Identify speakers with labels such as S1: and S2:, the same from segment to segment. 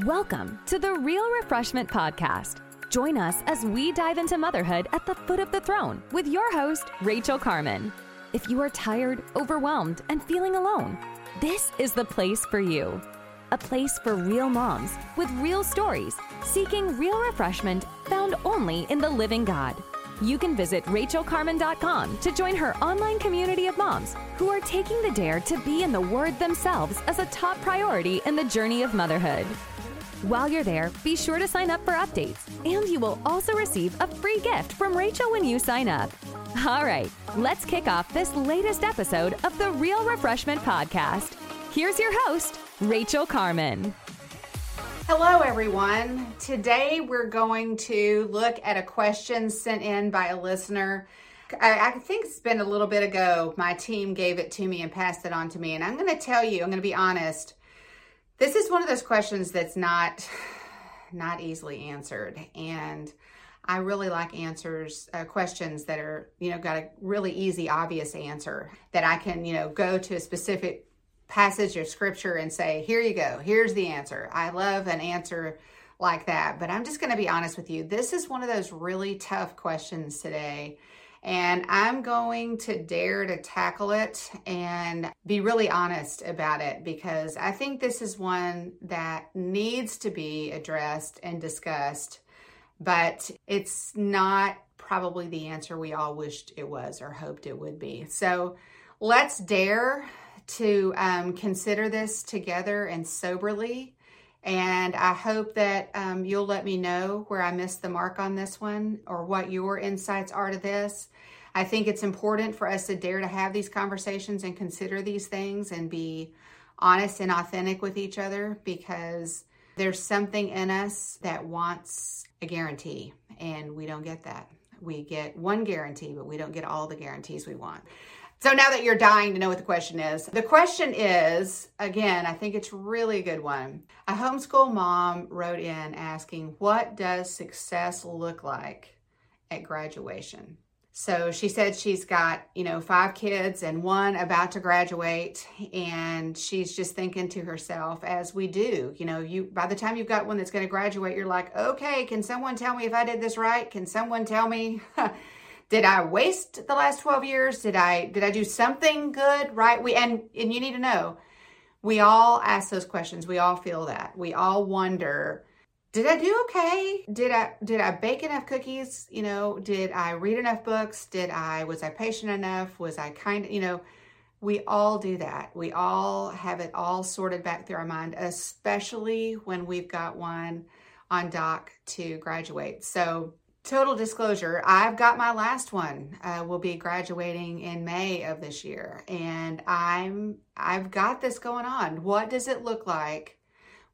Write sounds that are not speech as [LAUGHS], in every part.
S1: Welcome to the Real Refreshment Podcast. Join us as we dive into motherhood at the foot of the throne with your host, Rachael Carman. If you are tired, overwhelmed, and feeling alone, this is the place for you. A place for real moms with real stories, seeking real refreshment found only in the living God. You can visit rachaelcarman.com to join her online community of moms who are taking the dare to be in the Word themselves as a top priority in the journey of motherhood. While you're there, be sure to sign up for updates, and you will also receive a free gift from Rachael when you sign up. All right, let's kick off this latest episode of the Real Refreshment Podcast. Here's your host, Rachael Carman.
S2: Hello, everyone. Today we're going to look at a question sent in by a listener. I, I, think it's been a little bit ago. My team gave it to me and passed it on to me. And I'm going to tell you, I'm going to be honest. This is one of those questions that's not [SIGHS] not easily answered, and I really like answers, uh, questions that are you know got a really easy, obvious answer that I can you know go to a specific passage of scripture and say, here you go, here's the answer. I love an answer like that, but I'm just going to be honest with you. This is one of those really tough questions today and I'm going to dare to tackle it and be really honest about it because I think this is one that needs to be addressed and discussed, but it's not probably the answer we all wished it was or hoped it would be. So let's dare to um, consider this together and soberly. And I hope that um, you'll let me know where I missed the mark on this one or what your insights are to this. I think it's important for us to dare to have these conversations and consider these things and be honest and authentic with each other because there's something in us that wants a guarantee, and we don't get that. We get one guarantee, but we don't get all the guarantees we want. So now that you're dying to know what the question is, the question is again, I think it's really a good one. A homeschool mom wrote in asking, What does success look like at graduation? So she said she's got, you know, five kids and one about to graduate. And she's just thinking to herself, as we do, you know, you by the time you've got one that's going to graduate, you're like, okay, can someone tell me if I did this right? Can someone tell me? [LAUGHS] did I waste the last 12 years? Did I did I do something good? Right? We and and you need to know, we all ask those questions. We all feel that. We all wonder, did I do okay? Did I did I bake enough cookies? You know, did I read enough books? Did I was I patient enough? Was I kind you know, we all do that. We all have it all sorted back through our mind, especially when we've got one on doc to graduate. So, total disclosure, I've got my last one. Uh, will be graduating in May of this year, and I'm I've got this going on. What does it look like?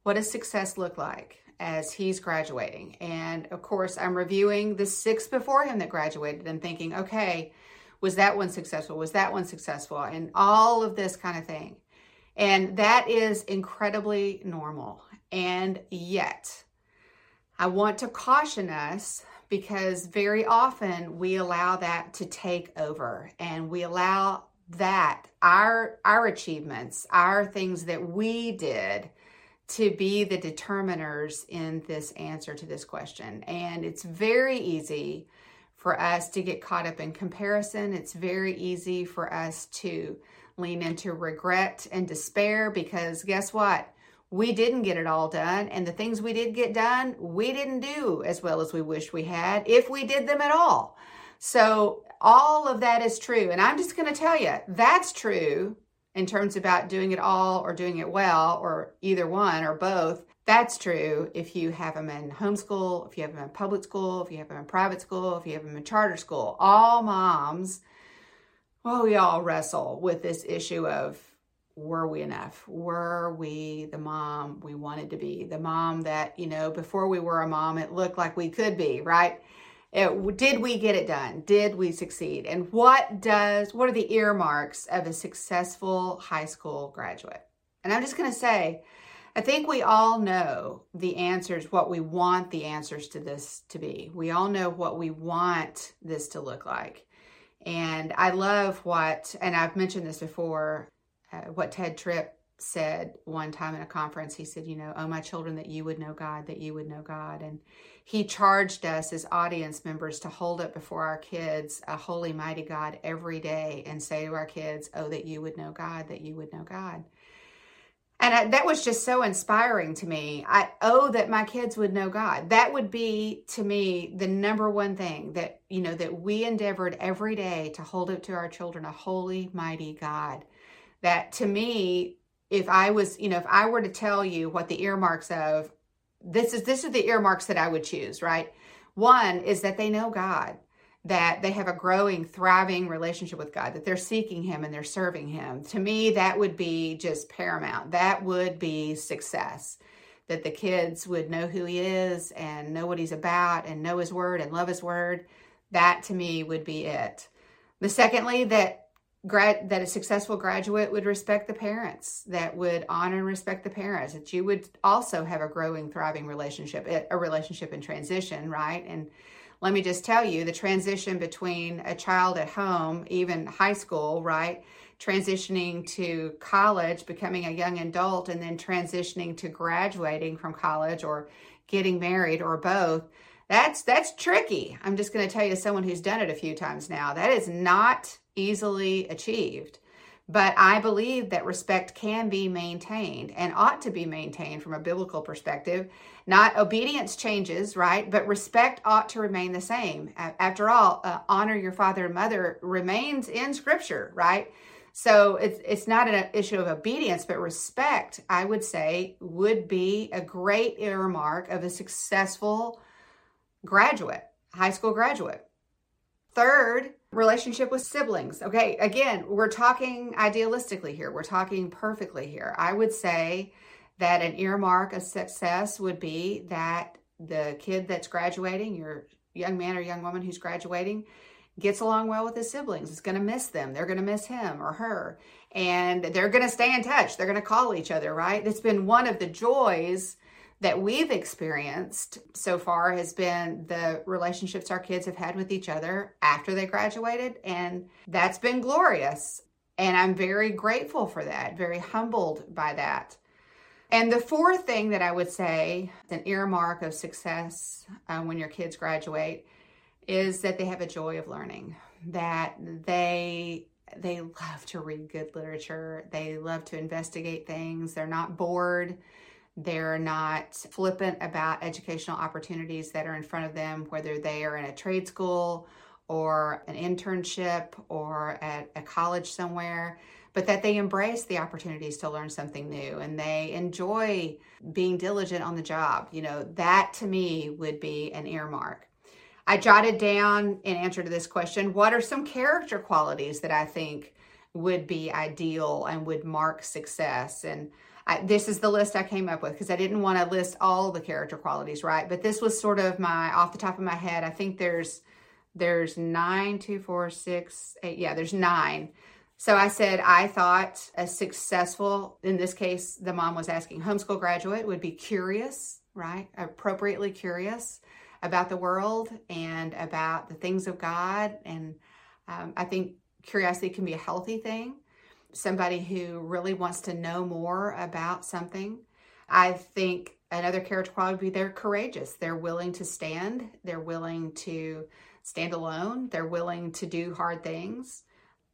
S2: What does success look like? As he's graduating. And of course, I'm reviewing the six before him that graduated and thinking, okay, was that one successful? Was that one successful? And all of this kind of thing. And that is incredibly normal. And yet, I want to caution us because very often we allow that to take over and we allow that our our achievements, our things that we did to be the determiners in this answer to this question. And it's very easy for us to get caught up in comparison. It's very easy for us to lean into regret and despair because guess what? We didn't get it all done. And the things we did get done, we didn't do as well as we wished we had, if we did them at all. So, all of that is true. And I'm just going to tell you that's true in terms about doing it all or doing it well or either one or both. That's true if you have them in homeschool, if you have them in public school, if you have them in private school, if you have them in charter school. All moms, well, we all wrestle with this issue of were we enough? Were we the mom we wanted to be? The mom that, you know, before we were a mom, it looked like we could be, right? It, did we get it done? Did we succeed? And what does what are the earmarks of a successful high school graduate? And I'm just going to say, I think we all know the answers, what we want the answers to this to be. We all know what we want this to look like. And I love what, and I've mentioned this before, uh, what Tedd Tripp said one time in a conference, he said, You know, oh, my children, that you would know God, that you would know God. And he charged us as audience members to hold up before our kids a holy, mighty God every day and say to our kids, Oh, that you would know God, that you would know God. And I, that was just so inspiring to me. I oh that my kids would know God. That would be to me the number one thing that you know that we endeavored every day to hold up to our children a holy, mighty God. That to me if I was, you know, if I were to tell you what the earmarks of this is this is the earmarks that I would choose, right? One is that they know God, that they have a growing, thriving relationship with God, that they're seeking him and they're serving him. To me, that would be just paramount. That would be success. That the kids would know who he is and know what he's about and know his word and love his word. That to me would be it. The secondly, that grad that a successful graduate would respect the parents that would honor and respect the parents that you would also have a growing thriving relationship eh, a relationship in transition right? And let me just tell you the transition between a child at home even high school right? Transitioning to college becoming a young adult and then transitioning to graduating from college or getting married or both that's that's tricky. I'm just going to tell you as someone who's done it a few times now that is not easily achieved. But I believe that respect can be maintained and ought to be maintained from a biblical perspective. Not obedience changes, right? But respect ought to remain the same. After all, uh, honor your father and mother remains in scripture, right? So it's it's not an issue of obedience, but respect, I would say, would be a great earmark of a successful graduate, high school graduate. Third, relationship with siblings. Okay, again, we're talking idealistically here. We're talking perfectly here. I would say that an earmark of success would be that the kid that's graduating, your young man or young woman who's graduating, gets along well with his siblings. Is going to miss them. They're going to miss him or her. And they're going to stay in touch. They're going to call each other, right? It's been one of the joys that we've experienced so far has been the relationships our kids have had with each other after they graduated. And that's been glorious. And I'm very grateful for that, very humbled by that. And the fourth thing that I would say, an earmark of success uh, when your kids graduate, is that they have a joy of learning, that they they love to read good literature, they love to investigate things, they're not bored they're not flippant about educational opportunities that are in front of them, whether they are in a trade school or an internship or at a college somewhere, but that they embrace the opportunities to learn something new and they enjoy being diligent on the job. You know, that to me would be an earmark. I jotted down in answer to this question what are some character qualities that I think would be ideal and would mark success? And I, this is the list I came up with because I didn't want to list all the character qualities, right? But this was sort of my off the top of my head. I think there's there's nine, two, four, six, eight. Yeah, there's nine. So I said I thought a successful, in this case, the mom was asking homeschool graduate would be curious, right? Appropriately curious about the world and about the things of God. And um, I think curiosity can be a healthy thing somebody who really wants to know more about something. I think another character quality would be they're courageous. They're willing to stand. They're willing to stand alone. They're willing to do hard things.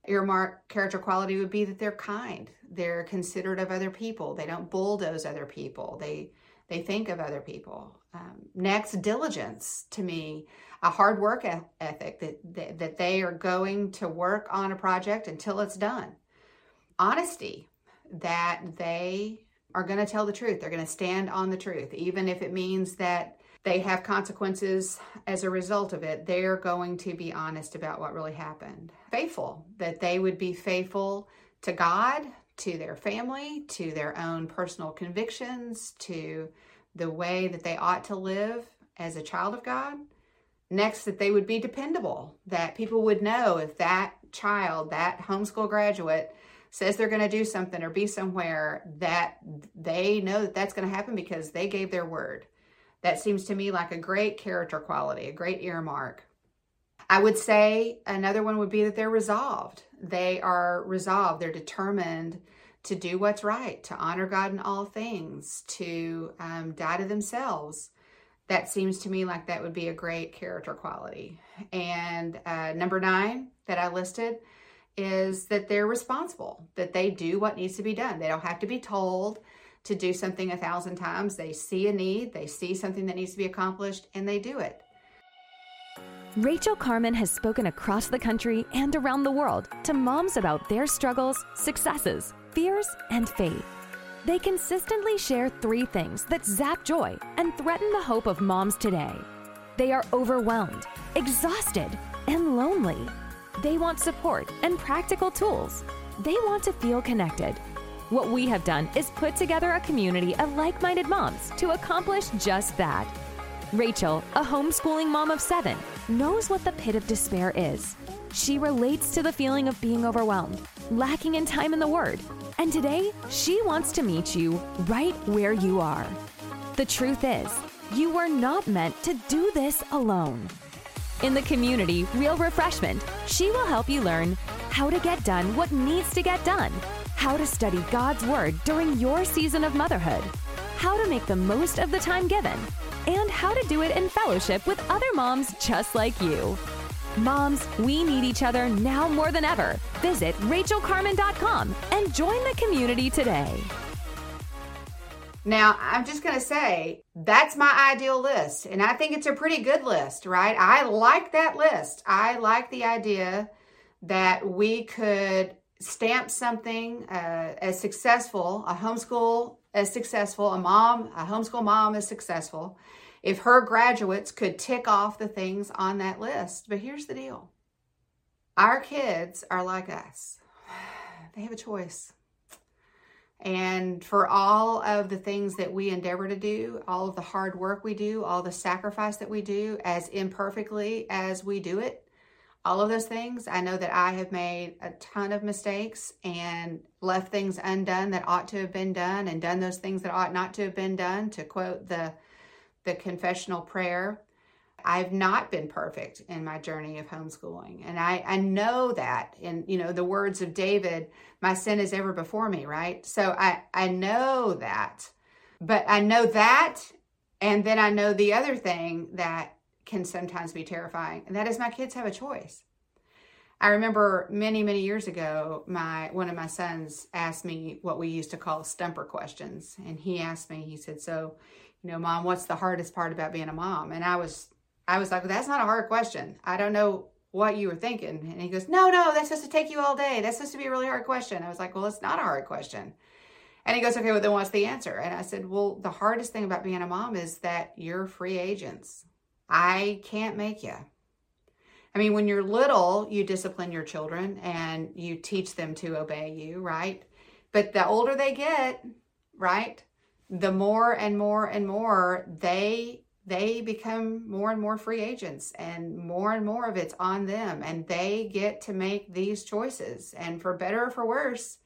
S2: Earmark character quality would be that they're kind. They're considerate of other people. They don't bulldoze other people. They they think of other people. Um, next, diligence to me, a hard work ethic that, that that they are going to work on a project until it's done honesty that they are going to tell the truth. They're going to stand on the truth, even if it means that they have consequences as a result of it. They're going to be honest about what really happened. Faithful, that they would be faithful to God, to their family, to their own personal convictions, to the way that they ought to live as a child of God. Next, that they would be dependable, that people would know if that child, that homeschool graduate, says they're going to do something or be somewhere that they know that that's going to happen because they gave their word. That seems to me like a great character quality, a great earmark. I would say another one would be that they're resolved. They are resolved, they're determined to do what's right, to honor God in all things, to um, die to themselves. That seems to me like that would be a great character quality. And uh, number nine that I listed is that they're responsible, that they do what needs to be done. They don't have to be told to do something a thousand times. They see a need, they see something that needs to be accomplished, and they do it.
S1: Rachael Carman has spoken across the country and around the world to moms about their struggles, successes, fears, and faith. They consistently share three things that zap joy and threaten the hope of moms today. They are overwhelmed, exhausted, and lonely. They want support and practical tools. They want to feel connected. What we have done is put together a community of like minded moms to accomplish just that. Rachael, a homeschooling mom of seven, knows what the pit of despair is. She relates to the feeling of being overwhelmed, lacking in time in the Word, and today she wants to meet you right where you are. The truth is, you were not meant to do this alone. In the community, Real Refreshment, she will help you learn how to get done what needs to get done, how to study God's Word during your season of motherhood, how to make the most of the time given, and how to do it in fellowship with other moms just like you. Moms, we need each other now more than ever. Visit rachaelcarman.com and join the community today.
S2: Now, I'm just going to say that's my ideal list, and I think it's a pretty good list, right? I like that list. I like the idea that we could stamp something uh, as successful, a homeschool as successful, a mom, a homeschool mom as successful, if her graduates could tick off the things on that list. But here's the deal our kids are like us, [SIGHS] they have a choice. And for all of the things that we endeavor to do, all of the hard work we do, all the sacrifice that we do, as imperfectly as we do it, all of those things, I know that I have made a ton of mistakes and left things undone that ought to have been done and done those things that ought not to have been done, to quote the, the confessional prayer. I've not been perfect in my journey of homeschooling. And I, I know that in, you know, the words of David, my sin is ever before me, right? So I, I know that. But I know that. And then I know the other thing that can sometimes be terrifying, and that is my kids have a choice. I remember many, many years ago, my one of my sons asked me what we used to call stumper questions. And he asked me, he said, So, you know, mom, what's the hardest part about being a mom? And I was I was like, that's not a hard question. I don't know what you were thinking. And he goes, no, no, that's supposed to take you all day. That's supposed to be a really hard question. I was like, well, it's not a hard question. And he goes, okay, well, then what's the answer? And I said, well, the hardest thing about being a mom is that you're free agents. I can't make you. I mean, when you're little, you discipline your children and you teach them to obey you, right? But the older they get, right, the more and more and more they they become more and more free agents and more and more of it's on them and they get to make these choices. And for better or for worse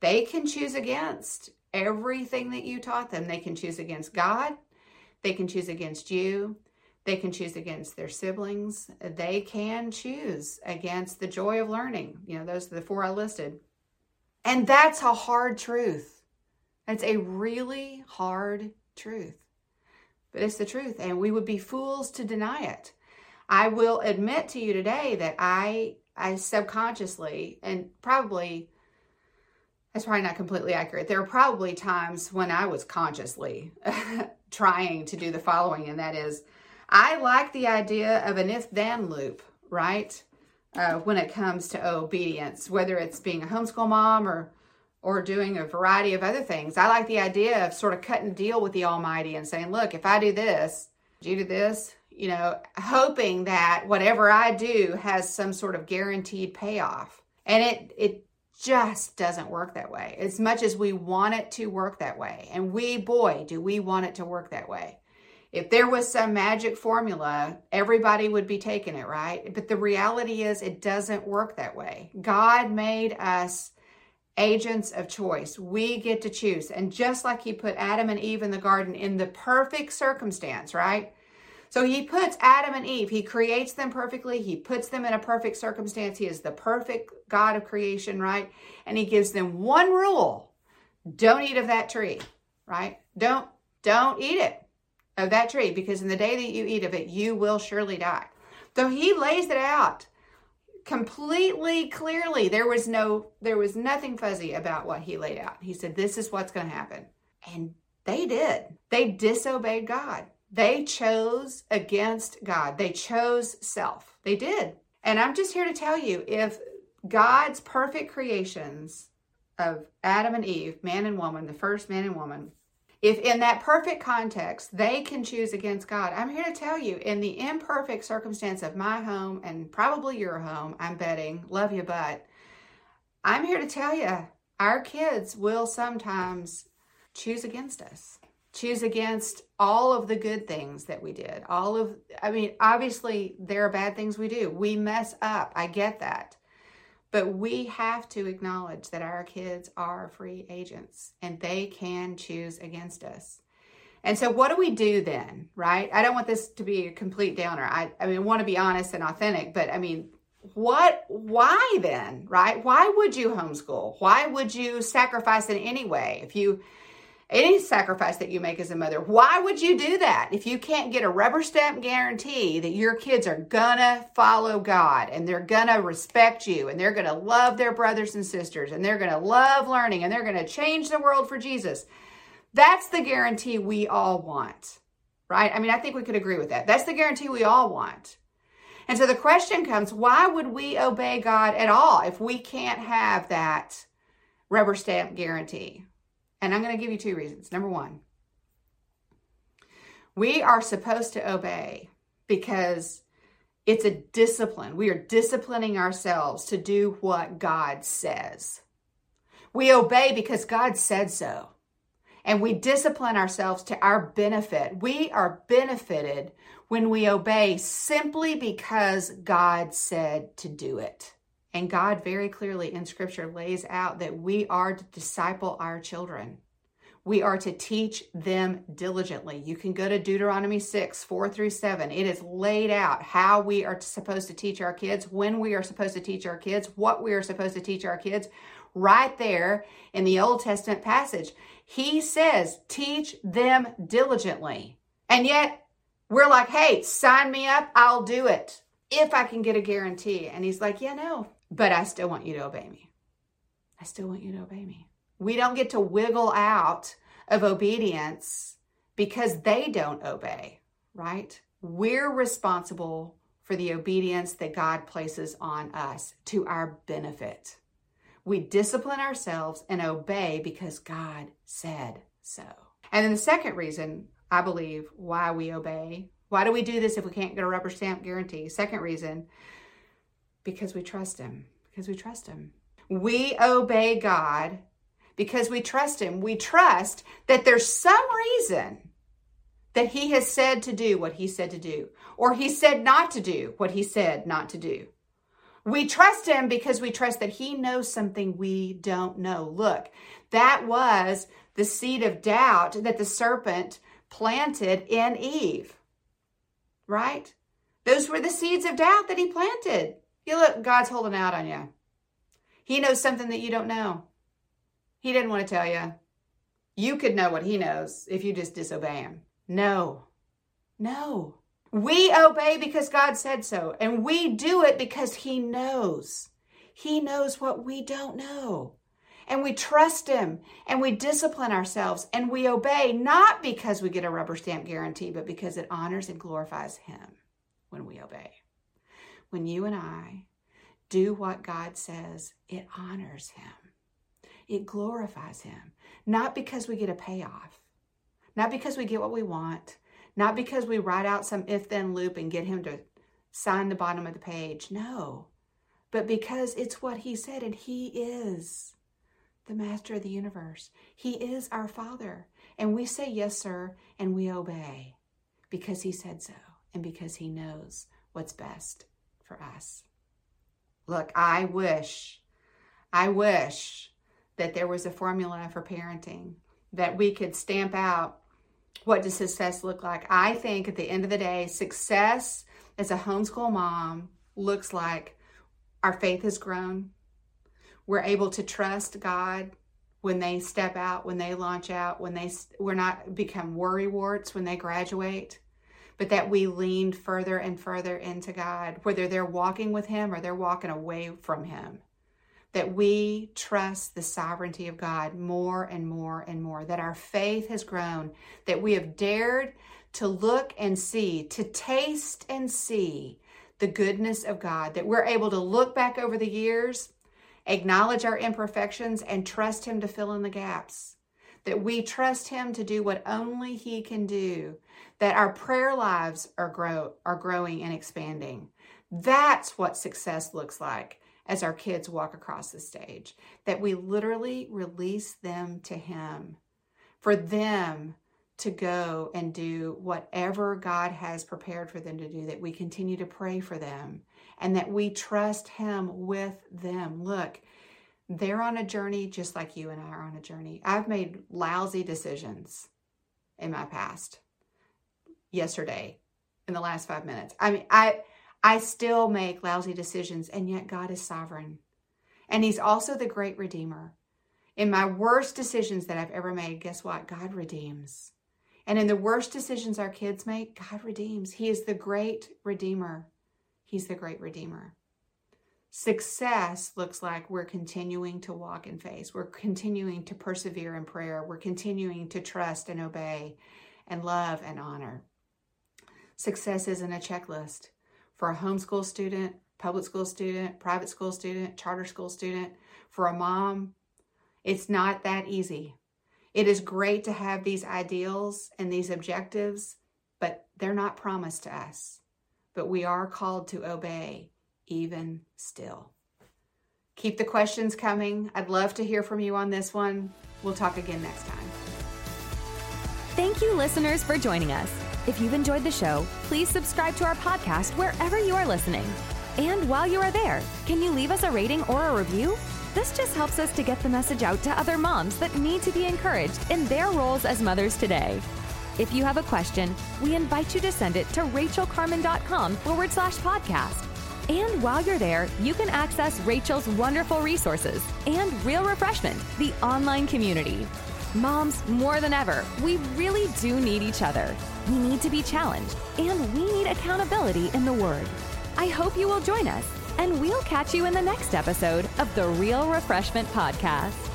S2: they can choose against everything that you taught them. They can choose against god. They can choose against you. They can choose against their siblings. They can choose against the joy of learning. You know those are the four i listed. And that's a hard truth. That's a really hard truth but it's the truth, and we would be fools to deny it. I will admit to you today that I I subconsciously and probably that's probably not completely accurate. There are probably times when I was consciously [LAUGHS] trying to do the following, and that is I like the idea of an if then loop, right? Uh, when it comes to obedience, whether it's being a homeschool mom or or doing a variety of other things. I like the idea of sort of cutting deal with the Almighty and saying, look, if I do this, you do this, you know, hoping that whatever I do has some sort of guaranteed payoff. And it it just doesn't work that way. As much as we want it to work that way. And we, boy, do we want it to work that way. If there was some magic formula, everybody would be taking it, right? But the reality is, it doesn't work that way. God made us agents of choice. We get to choose. And just like he put Adam and Eve in the garden in the perfect circumstance, right? So he puts Adam and Eve, he creates them perfectly, he puts them in a perfect circumstance. He is the perfect God of creation, right? And he gives them one rule. Don't eat of that tree, right? Don't don't eat it of that tree because in the day that you eat of it, you will surely die. So he lays it out completely clearly. There was no there was nothing fuzzy about what he laid out. He said this is what's going to happen. And they did. They disobeyed God. They chose against God. They chose self. They did. And I'm just here to tell you if God's perfect creations of Adam and Eve, man and woman, the first man and woman, if in that perfect context they can choose against God, I'm here to tell you in the imperfect circumstance of my home and probably your home, I'm betting, love you, but I'm here to tell you our kids will sometimes choose against us choose against all of the good things that we did. All of, I mean, obviously, there are bad things we do. We mess up. I get that. But we have to acknowledge that our kids are free agents and they can choose against us. And so, what do we do then, right? I don't want this to be a complete downer. I, I mean, want to be honest and authentic, but I mean, what, why then, right? Why would you homeschool? Why would you sacrifice in any way? If you, any sacrifice that you make as a mother. Why would you do that if you can't get a rubber stamp guarantee that your kids are gonna follow God and they're gonna respect you and they're gonna love their brothers and sisters and they're gonna love learning and they're gonna change the world for Jesus? That's the guarantee we all want, right? I mean, I think we could agree with that. That's the guarantee we all want. And so the question comes why would we obey God at all if we can't have that rubber stamp guarantee? And I'm going to give you two reasons. Number one, we are supposed to obey because it's a discipline. We are disciplining ourselves to do what God says. We obey because God said so. And we discipline ourselves to our benefit. We are benefited when we obey simply because God said to do it. And God very clearly in scripture lays out that we are to disciple our children. We are to teach them diligently. You can go to Deuteronomy 6, 4 through 7. It is laid out how we are supposed to teach our kids, when we are supposed to teach our kids, what we are supposed to teach our kids, right there in the Old Testament passage. He says, teach them diligently. And yet, we're like, hey, sign me up, I'll do it if I can get a guarantee. And he's like, yeah, no, but I still want you to obey me. I still want you to obey me. We don't get to wiggle out of obedience because they don't obey, right? We're responsible for the obedience that God places on us to our benefit. We discipline ourselves and obey because God said so. And then the second reason I believe why we obey, why do we do this if we can't get a rubber stamp guarantee? Second reason, because we trust Him. Because we trust Him. We obey God because we trust Him. We trust that there's some reason that He has said to do what He said to do, or He said not to do what He said not to do. We trust Him because we trust that He knows something we don't know. Look, that was the seed of doubt that the serpent planted in Eve, right? Those were the seeds of doubt that he planted. You look, God's holding out on you. He knows something that you don't know. He didn't want to tell you. You could know what he knows if you just disobey him. No, no. We obey because God said so, and we do it because he knows. He knows what we don't know. And we trust him and we discipline ourselves and we obey not because we get a rubber stamp guarantee, but because it honors and glorifies him when we obey. When you and I do what God says, it honors him it glorifies Him. Not because we get a payoff, not because we get what we want, not because we write out some if then loop and get Him to sign the bottom of the page. No, but because it's what He said and He is the master of the universe. He is our Father. And we say, Yes, sir, and we obey because He said so and because He knows what's best for us. Look, I wish, I wish that there was a formula for parenting, that we could stamp out what does success look like? I think at the end of the day, success as a homeschool mom looks like our faith has grown. We're able to trust God when they step out, when they launch out, when they we're not become worry warts when they graduate, but that we leaned further and further into God, whether they're walking with Him or they're walking away from Him. That we trust the sovereignty of God more and more and more, that our faith has grown, that we have dared to look and see, to taste and see the goodness of God, that we're able to look back over the years, acknowledge our imperfections, and trust Him to fill in the gaps. That we trust Him to do what only He can do, that our prayer lives are, grow, are growing and expanding. That's what success looks like as our kids walk across the stage, that we literally release them to Him for them to go and do whatever God has prepared for them to do, that we continue to pray for them and that we trust Him with them. Look, they're on a journey just like you and I are on a journey. I've made lousy decisions in my past. Yesterday, in the last five minutes. I mean, I I still make lousy decisions, and yet God is sovereign. And He's also the great Redeemer. In my worst decisions that I've ever made, guess what? God redeems. And in the worst decisions our kids make, God redeems. He is the great Redeemer. He's the great Redeemer. Success looks like we're continuing to walk in faith. We're continuing to persevere in prayer. We're continuing to trust and obey and love and honor. Success isn't a checklist. For a homeschool student, public school student, private school student, charter school student, for a mom, it's not that easy. It is great to have these ideals and these objectives, but they're not promised to us. But we are called to obey even still. Keep the questions coming. I'd love to hear from you on this one. We'll talk again next time.
S1: Thank you, listeners, for joining us. If you've enjoyed the show, please subscribe to our podcast wherever you are listening. And while you are there, can you leave us a rating or a review? This just helps us to get the message out to other moms that need to be encouraged in their roles as mothers today. If you have a question, we invite you to send it to rachaelcarman.com forward slash podcast. And while you're there, you can access Rachael's wonderful resources and Real Refreshment, the online community. Moms, more than ever, we really do need each other. We need to be challenged, and we need accountability in the Word. I hope you will join us and we'll catch you in the next episode of the Real Refreshment Podcast.